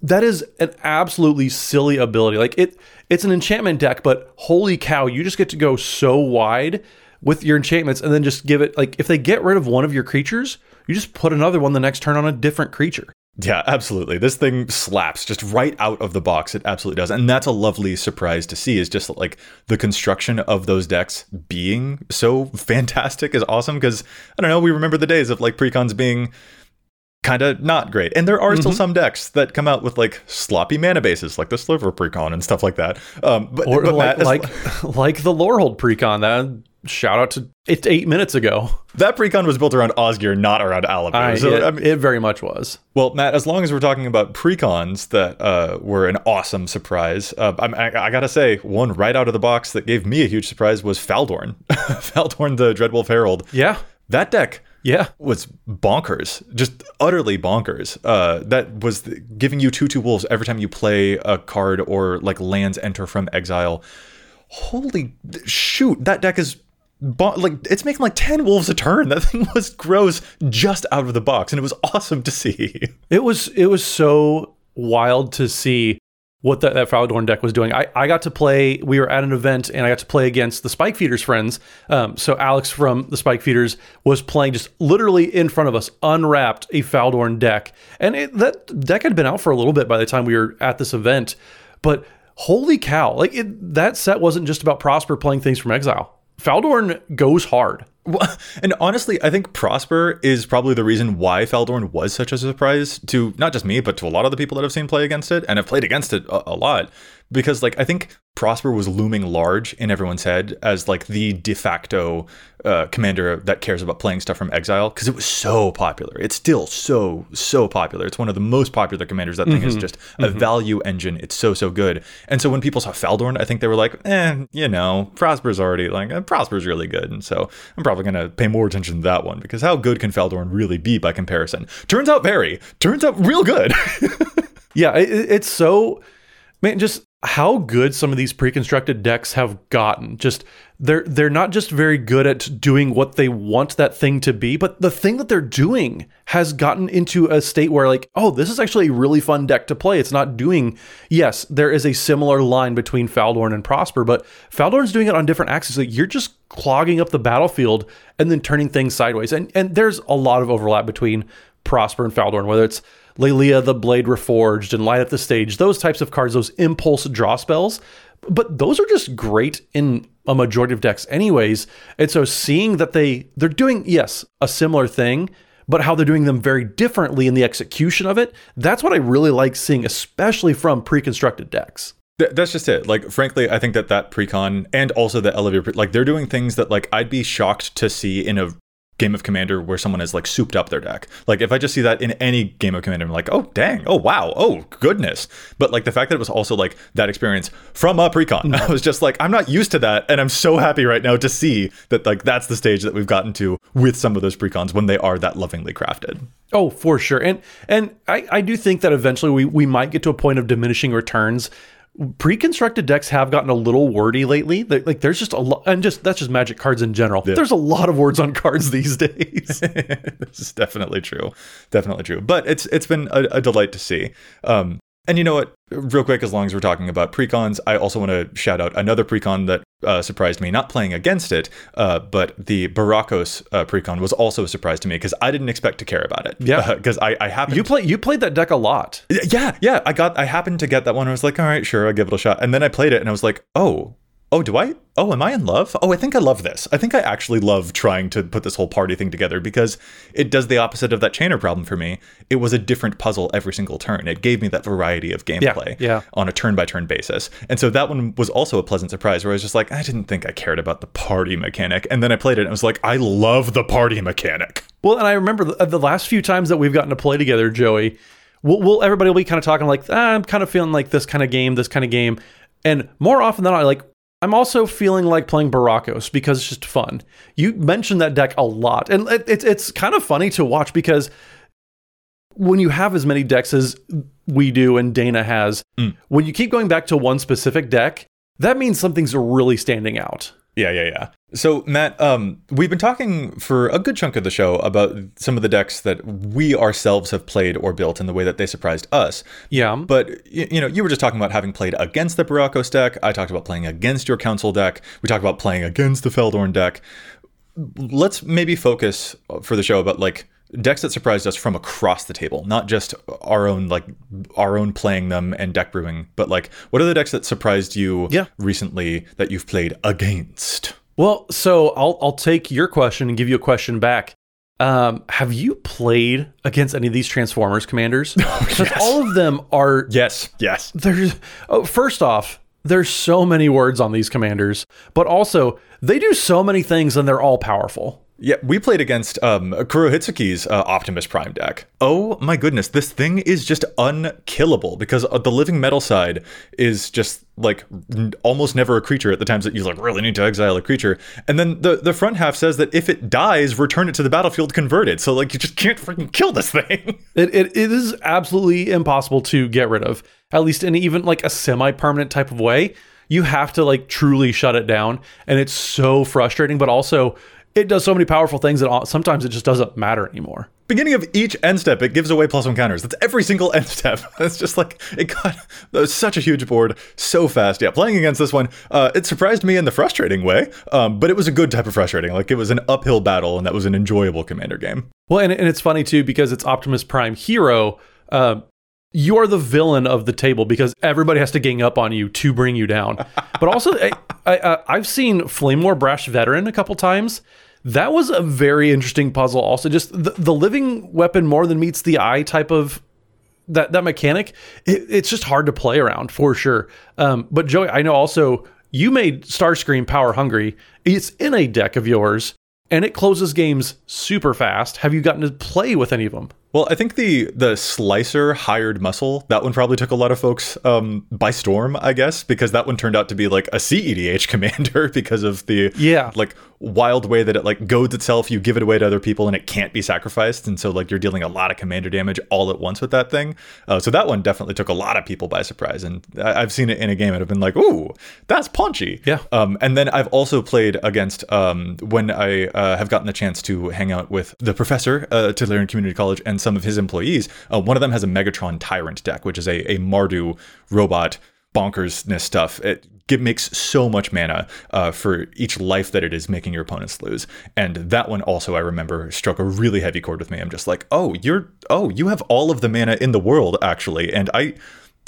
Speaker 2: that is an absolutely silly ability. Like it, it's an enchantment deck, but holy cow, you just get to go so wide with your enchantments, and then just give it like if they get rid of one of your creatures, you just put another one the next turn on a different creature.
Speaker 1: Yeah, absolutely. This thing slaps just right out of the box. It absolutely does. And that's a lovely surprise to see is just like the construction of those decks being so fantastic is awesome because I don't know, we remember the days of like precons being kind of not great. And there are
Speaker 2: Mm-hmm.
Speaker 1: still some decks that come out with like sloppy mana bases like the Sliver precon and stuff like that. Um but,
Speaker 2: Or
Speaker 1: but
Speaker 2: like like like the Lorehold precon that shout out to it's eight minutes ago.
Speaker 1: that precon was built around Osgir, not around Alibou.
Speaker 2: I,
Speaker 1: so
Speaker 2: it,
Speaker 1: I mean,
Speaker 2: it very much was.
Speaker 1: Well, Matt, as long as we're talking about precons that uh, were an awesome surprise, uh, I'm- I, I gotta say, one right out of the box that gave me a huge surprise was Faldorn. Faldorn, the Dreadwolf Herald.
Speaker 2: Yeah,
Speaker 1: That deck
Speaker 2: yeah.
Speaker 1: was bonkers, just utterly bonkers. Uh, that was the, giving you two two wolves every time you play a card or like lands enter from exile. Holy shoot, that deck is. Bon- like it's making like 10 wolves a turn that thing was gross just out of the box and it was awesome to see
Speaker 2: It was it was so wild to see what that, that Faldorn deck was doing. I, I got to play, we were at an event and I got to play against the Spike Feeders friends. Um, so Alex from the Spike Feeders was playing just literally in front of us, unwrapped a Faldorn deck. And it, that deck had been out for a little bit by the time we were at this event. But holy cow, like it, that set wasn't just about Prosper playing things from exile. Faldorn goes hard.
Speaker 1: And honestly, I think Prosper is probably the reason why Feldorn was such a surprise to not just me, but to a lot of the people that have seen play against it and have played against it a, a lot. Because, like, I think Prosper was looming large in everyone's head as, like, the de facto uh, commander that cares about playing stuff from exile because it was so popular. It's still so, so popular. It's one of the most popular commanders. That thing is just a value engine. It's so, so good. And so when people saw Feldorn, I think they were like, eh, you know, Prosper's already, like, eh, Prosper's really good. And so I'm probably going to pay more attention to that one because how good can Feldorn really be by comparison? Turns out very. Turns out real good.
Speaker 2: Yeah, it- it's so man. Just how good some of these pre-constructed decks have gotten. Just they're they're not just very good at doing what they want that thing to be, but the thing that they're doing has gotten into a state where like, oh, this is actually a really fun deck to play. It's not doing yes, there is a similar line between Faldorn and Prosper, but Faldorn's doing it on different axes. Like you're just clogging up the battlefield and then turning things sideways. And and there's a lot of overlap between Prosper and Faldorn, whether it's Laelia the Blade Reforged and Light Up the Stage, those types of cards, those impulse draw spells. But those are just great in a majority of decks, anyways. And so seeing that they they're doing yes a similar thing, but how they're doing them very differently in the execution of it, that's what I really like seeing, especially from pre-constructed decks.
Speaker 1: Th- that's just it. Like, frankly, I think that that precon and also the Ellivere, like, they're doing things that like I'd be shocked to see in a game of commander where someone has like souped up their deck. Like if i just see that in any game of commander i'm like oh dang. Oh wow. Oh goodness. But like the fact that it was also like that experience from a precon i was just like i'm not used to that and i'm so happy right now to see that like that's the stage that we've gotten to with some of those precons when they are that lovingly crafted.
Speaker 2: Oh, for sure. And and I, I do think that eventually we, we might get to a point of diminishing returns pre-constructed decks have gotten a little wordy lately. They, like there's just a lot, and just that's just Magic cards in general. Yeah. There's a lot of words on cards these days.
Speaker 1: this is definitely true, definitely true. But it's it's been a, a delight to see. Um, and you know what? Real quick, as long as we're talking about precons, I also want to shout out another precon that uh, surprised me. Not playing against it, uh, but the Barakos uh, precon was also a surprise to me because I didn't expect to care about it.
Speaker 2: Yeah,
Speaker 1: because I, I happened
Speaker 2: you play you played that deck a lot.
Speaker 1: Yeah, yeah. I got I happened to get that one. I was like, all right, sure, I'll give it a shot. And then I played it, and I was like, oh, oh, do I? Oh, am I in love? Oh, I think I love this. I think I actually love trying to put this whole party thing together because it does the opposite of that chainer problem for me. It was a different puzzle every single turn. It gave me that variety of gameplay
Speaker 2: yeah, yeah.
Speaker 1: on a turn by turn basis. And so that one was also a pleasant surprise where I was just like, I didn't think I cared about the party mechanic. And then I played it and I was like, I love the party mechanic.
Speaker 2: Well, and I remember the, the last few times that we've gotten to play together, Joey, we'll, we'll everybody will be kind of talking like, ah, I'm kind of feeling like this kind of game, this kind of game. And more often than not, like I'm also feeling like playing Barakos because it's just fun. You mentioned that deck a lot, and it, it's it's kind of funny to watch because when you have as many decks as we do and Dana has, mm. when you keep going back to one specific deck, that means something's really standing out.
Speaker 1: Yeah, yeah, yeah. So Matt, um, we've been talking for a good chunk of the show about some of the decks that we ourselves have played or built and the way that they surprised us.
Speaker 2: Yeah.
Speaker 1: But you know, you were just talking about having played against the Barakos deck. I talked about playing against your council deck. We talked about playing against the Feldorn deck. Let's maybe focus for the show about like decks that surprised us from across the table, not just our own like our own playing them and deck brewing, but like what are the decks that surprised you
Speaker 2: yeah.
Speaker 1: recently that you've played against?
Speaker 2: Well, so I'll I'll take your question and give you a question back. Um, have you played against any of these Transformers commanders?
Speaker 1: Because yes.
Speaker 2: all of them are
Speaker 1: yes, yes.
Speaker 2: There's oh, first off, there's so many words on these commanders, but also they do so many things and they're all powerful.
Speaker 1: Yeah, we played against um, Kurohitsuki's uh, Optimus Prime deck. Oh my goodness, this thing is just unkillable because uh, the living metal side is just like n- almost never a creature at the times that you like really need to exile a creature. And then the, the front half says that if it dies, return it to the battlefield converted. So like you just can't freaking kill this thing.
Speaker 2: It, it, it is absolutely impossible to get rid of, at least in even like a semi permanent type of way. You have to like truly shut it down. And it's so frustrating, but also it does so many powerful things that sometimes it just doesn't matter anymore.
Speaker 1: Beginning of each end step, it gives away plus one counters. That's every single end step. It's just like it got was such a huge board so fast. Yeah, playing against this one, uh, it surprised me in the frustrating way, um, but it was a good type of frustrating. Like it was an uphill battle, and that was an enjoyable commander game.
Speaker 2: Well, and, and it's funny too because it's Optimus Prime Hero. Uh, you are the villain of the table because everybody has to gang up on you to bring you down. But also, I, I, have seen Flamewar Brash Veteran a couple times. That was a very interesting puzzle. Also, just the, the living weapon more than meets the eye type of that that mechanic. It, it's just hard to play around for sure. Um, but Joey, I know also you made Starscream Power Hungry. It's in a deck of yours, and it closes games super fast. Have you gotten to play with any of them?
Speaker 1: Well, I think the the slicer hired muscle that one probably took a lot of folks um, by storm, I guess, because that one turned out to be like a CEDH commander because of the
Speaker 2: Yeah.
Speaker 1: like wild way that it like goads itself. You give it away to other people and it can't be sacrificed, and so like you're dealing a lot of commander damage all at once with that thing. Uh, so that one definitely took a lot of people by surprise, and I- I've seen it in a game and I've been like, ooh, that's punchy.
Speaker 2: Yeah.
Speaker 1: Um, and then I've also played against um, when I uh, have gotten the chance to hang out with the professor uh, Tolarian Community College and some of his employees. Uh, one of them has a Megatron Tyrant deck, which is a, a Mardu robot bonkersness stuff. It makes so much mana uh, for each life that it is making your opponents lose. And that one also, I remember, struck a really heavy chord with me. I'm just like, oh, you're, oh, you have all of the mana in the world, actually. And I,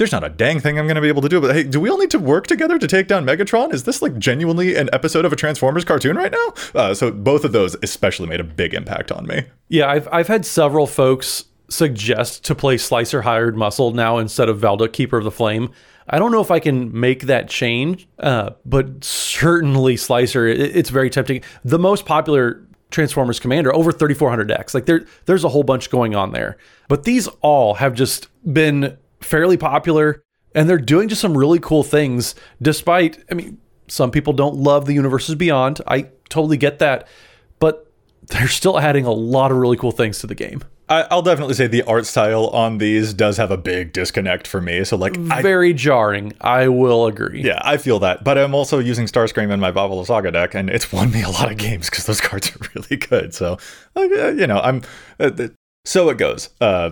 Speaker 1: there's not a dang thing I'm going to be able to do. But hey, do we all need to work together to take down Megatron? Is this like genuinely an episode of a Transformers cartoon right now? Uh, so both of those especially made a big impact on me.
Speaker 2: Yeah, I've I've had several folks suggest to play Slicer Hired Muscle now instead of Valda Keeper of the Flame. I don't know if I can make that change, uh, but certainly Slicer, it, it's very tempting. The most popular Transformers Commander, over 3,400 decks. Like there, there's a whole bunch going on there. But these all have just been fairly popular, and they're doing just some really cool things. Despite, I mean, some people don't love the universes beyond. I totally get that, but they're still adding a lot of really cool things to the game.
Speaker 1: I, I'll definitely say the art style on these does have a big disconnect for me. So like, I,
Speaker 2: Very jarring. I will agree.
Speaker 1: yeah, I feel that. But I'm also using Starscream in my Baba Lysaga deck, and it's won me a lot of games because those cards are really good. So, uh, you know, I'm uh, so it goes. Uh,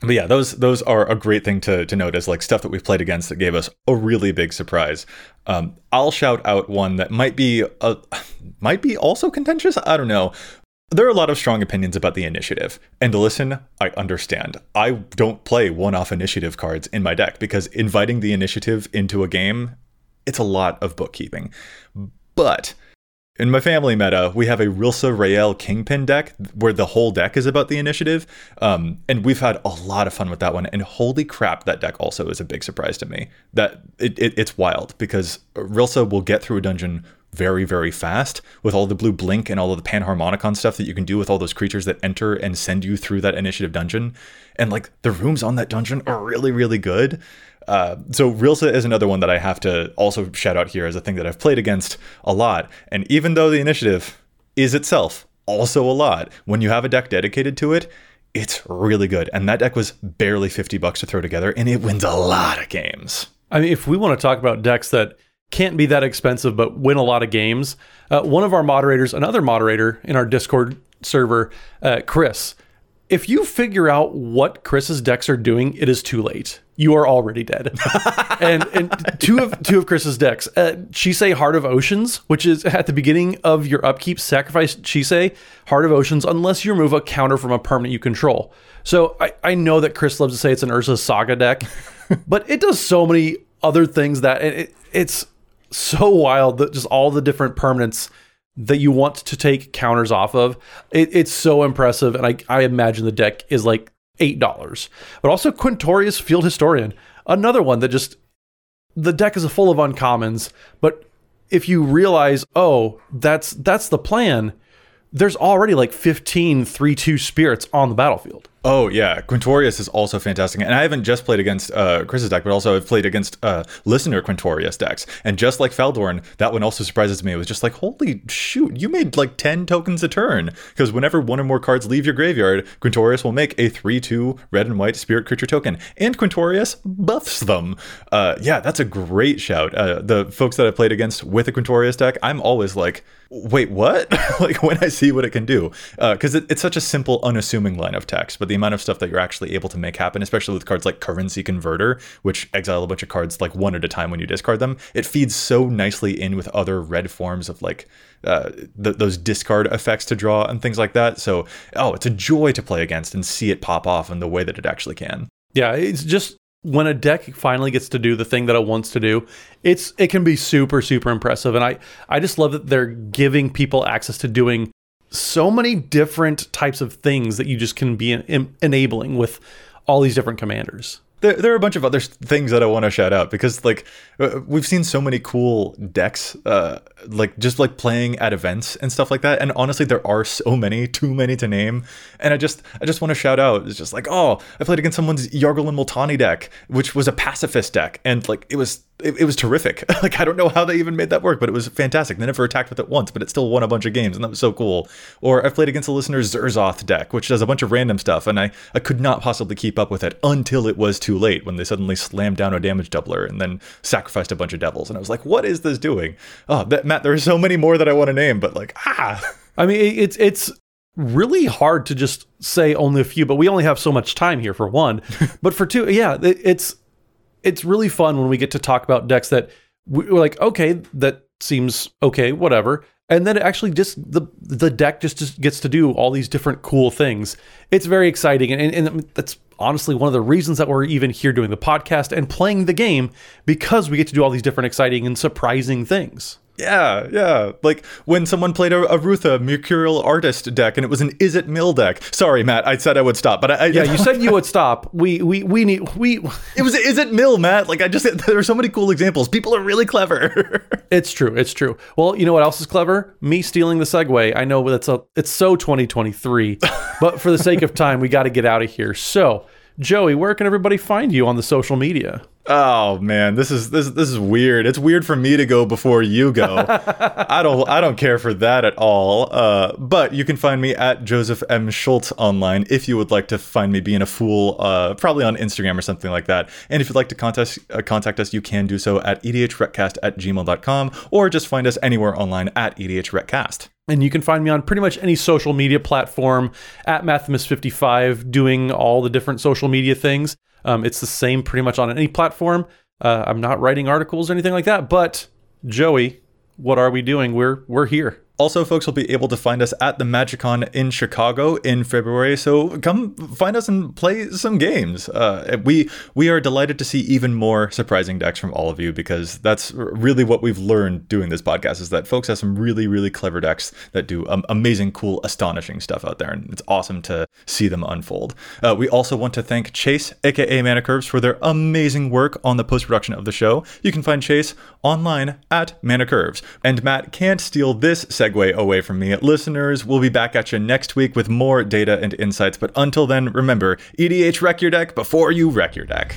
Speaker 1: but yeah, those those are a great thing to to note as like stuff that we've played against that gave us a really big surprise. Um, I'll shout out one that might be a, might be also contentious. I don't know. There are a lot of strong opinions about the initiative. And listen, I understand. I don't play one-off initiative cards in my deck because inviting the initiative into a game, it's a lot of bookkeeping. But in my family meta, we have a Rilsa Rael Kingpin deck where the whole deck is about the initiative. Um, and we've had a lot of fun with that one. And holy crap, that deck also is a big surprise to me. That it, it, it's wild because Rilsa will get through a dungeon very, very fast with all the blue blink and all of the panharmonicon stuff that you can do with all those creatures that enter and send you through that initiative dungeon. And like the rooms on that dungeon are really, really good. Uh, so Rilsa is another one that I have to also shout out here as a thing that I've played against a lot. And even though the initiative is itself also a lot, when you have a deck dedicated to it, it's really good. And that deck was barely 50 bucks to throw together, and it wins a lot of games.
Speaker 2: I mean, if we want to talk about decks that can't be that expensive but win a lot of games, uh, one of our moderators, another moderator in our Discord server, uh, Chris, if you figure out what Chris's decks are doing, it is too late. You are already dead. and and two of two of Chris's decks, uh, Chisei Heart of Oceans, which is at the beginning of your upkeep, sacrifice Chisei Heart of Oceans unless you remove a counter from a permanent you control. So I, I know that Chris loves to say it's an Urza Saga deck, but it does so many other things that it, it, it's so wild that just all the different permanents that you want to take counters off of. It, it's so impressive, and I, I imagine the deck is like eight dollars. But also Quintorius Field Historian, another one that just the deck is full of uncommons. But if you realize, oh, that's that's the plan, there's already like 15 3-2 spirits on the battlefield.
Speaker 1: Oh yeah, Quintorius is also fantastic, and I haven't just played against uh, Chris's deck, but also I've played against uh, listener Quintorius decks, and just like Feldorn, that one also surprises me. It was just like, holy shoot, you made like ten tokens a turn, because whenever one or more cards leave your graveyard, Quintorius will make a three-two red and white spirit creature token, and Quintorius buffs them. Uh, yeah, that's a great shout. Uh, the folks that I played against with a Quintorius deck, I'm always like, wait, what? like when I see what it can do, because it, it's such a simple, unassuming line of text, but the amount of stuff that you're actually able to make happen, especially with cards like Currency Converter, which exile a bunch of cards like one at a time when you discard them, it feeds so nicely in with other red forms of like uh, th- those discard effects to draw and things like that. So, oh, it's a joy to play against and see it pop off in the way that it actually can.
Speaker 2: Yeah, it's just when a deck finally gets to do the thing that it wants to do, it's it can be super super impressive, and I I just love that they're giving people access to doing so many different types of things that you just can be en- enabling with all these different commanders.
Speaker 1: There, there are a bunch of other things that I want to shout out because like uh, we've seen so many cool decks, uh, like just like playing at events and stuff like that. And honestly, there are so many, too many to name. And I just I just want to shout out. It's just like oh, I played against someone's Yargle and Multani deck, which was a pacifist deck, and like it was it, it, was terrific. like I don't know how they even made that work, but it was fantastic. They never attacked with it once, but it still won a bunch of games, and that was so cool. Or I've played against the listener's Zurzoth deck, which does a bunch of random stuff, and I, I could not possibly keep up with it until it was too late when they suddenly slammed down a damage doubler and then sacrificed a bunch of devils. And I was like, what is this doing? Oh, that, Matt, there are so many more that I want to name, but like, ah.
Speaker 2: I mean, it's it's really hard to just say only a few, but we only have so much time here for one. but for two, yeah, it's it's really fun when we get to talk about decks that we're like, okay, that seems okay, whatever. And then it actually just the the deck just, just gets to do all these different cool things. It's very exciting, and, and, and that's honestly one of the reasons that we're even here doing the podcast and playing the game because we get to do all these different exciting and surprising things.
Speaker 1: Yeah, yeah. Like when someone played a, a Rootha Mercurial Artist deck and it was an Is It Mill deck. Sorry, Matt, I said I would stop, but I,
Speaker 2: yeah, you said you would stop. We we we need we.
Speaker 1: It was Is It Mill, Matt. Like I just there are so many cool examples. People are really clever.
Speaker 2: it's true. It's true. Well, you know what else is clever? Me stealing the segue. I know that's a it's so 2023, but for the sake of time, we got to get out of here. So, Joey, where can everybody find you on the social media?
Speaker 1: Oh man, this is this this is weird. It's weird for me to go before you go. I don't I don't care for that at all. Uh, but you can find me at Joseph M Schultz online if you would like to find me being a fool. Uh, probably on Instagram or something like that. And if you'd like to contact uh, contact us, you can do so at edhrecast at gmail.com or just find us anywhere online at edhrecast.
Speaker 2: And you can find me on pretty much any social media platform at Mathimus55 doing all the different social media things. Um, it's the same pretty much on any platform. Uh, I'm not writing articles or anything like that, but Joey, what are we doing? We're we're here.
Speaker 1: Also, folks will be able to find us at the MagicCon in Chicago in February. So come find us and play some games. Uh, we we are delighted to see even more surprising decks from all of you because that's really what we've learned doing this podcast is that folks have some really really clever decks that do um, amazing, cool, astonishing stuff out there, and it's awesome to see them unfold. Uh, we also want to thank Chase, aka Mana Curves, for their amazing work on the post production of the show. You can find Chase online at Mana Curves, and Matt can't steal this segue away from me. Listeners, we'll be back at you next week with more data and insights. But until then, remember EDH wreck your deck before you wreck your deck.